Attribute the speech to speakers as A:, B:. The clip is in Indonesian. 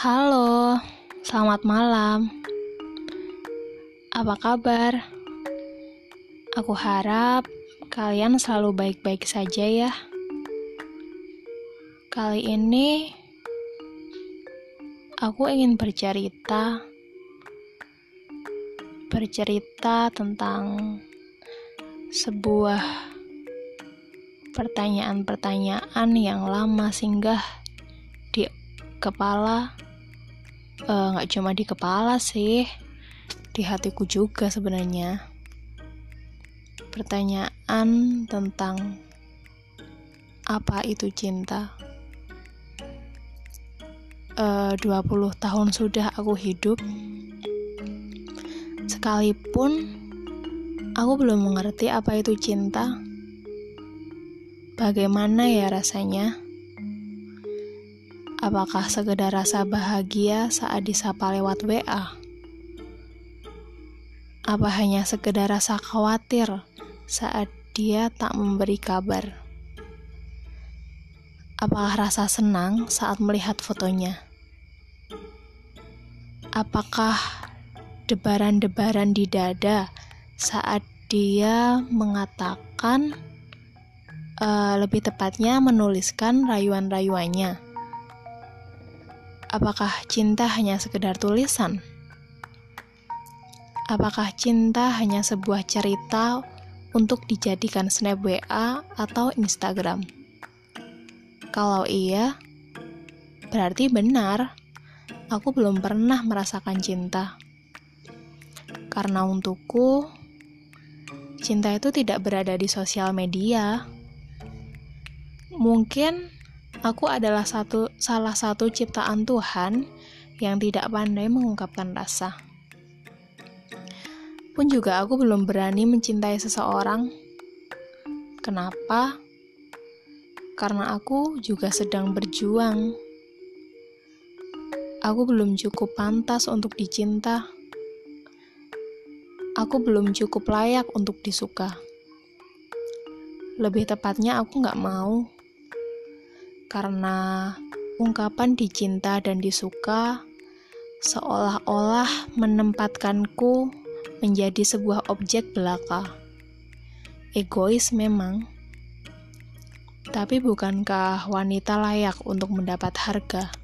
A: Halo, selamat malam. Apa kabar? Aku harap kalian selalu baik-baik saja ya. Kali ini aku ingin bercerita bercerita tentang sebuah pertanyaan-pertanyaan yang lama singgah di kepala nggak uh, cuma di kepala sih di hatiku juga sebenarnya. Pertanyaan tentang apa itu cinta? Uh, 20 tahun sudah aku hidup. Sekalipun aku belum mengerti apa itu cinta. Bagaimana ya rasanya Apakah sekedar rasa bahagia saat disapa lewat WA? Apa hanya sekedar rasa khawatir saat dia tak memberi kabar? Apakah rasa senang saat melihat fotonya? Apakah debaran-debaran di dada saat dia mengatakan, uh, lebih tepatnya menuliskan rayuan-rayuannya? Apakah cinta hanya sekedar tulisan? Apakah cinta hanya sebuah cerita untuk dijadikan snap WA atau Instagram? Kalau iya, berarti benar. Aku belum pernah merasakan cinta. Karena untukku, cinta itu tidak berada di sosial media. Mungkin Aku adalah satu salah satu ciptaan Tuhan yang tidak pandai mengungkapkan rasa. Pun juga aku belum berani mencintai seseorang. Kenapa? Karena aku juga sedang berjuang. Aku belum cukup pantas untuk dicinta. Aku belum cukup layak untuk disuka. Lebih tepatnya, aku gak mau karena ungkapan dicinta dan disuka seolah-olah menempatkanku menjadi sebuah objek belaka. Egois memang, tapi bukankah wanita layak untuk mendapat harga?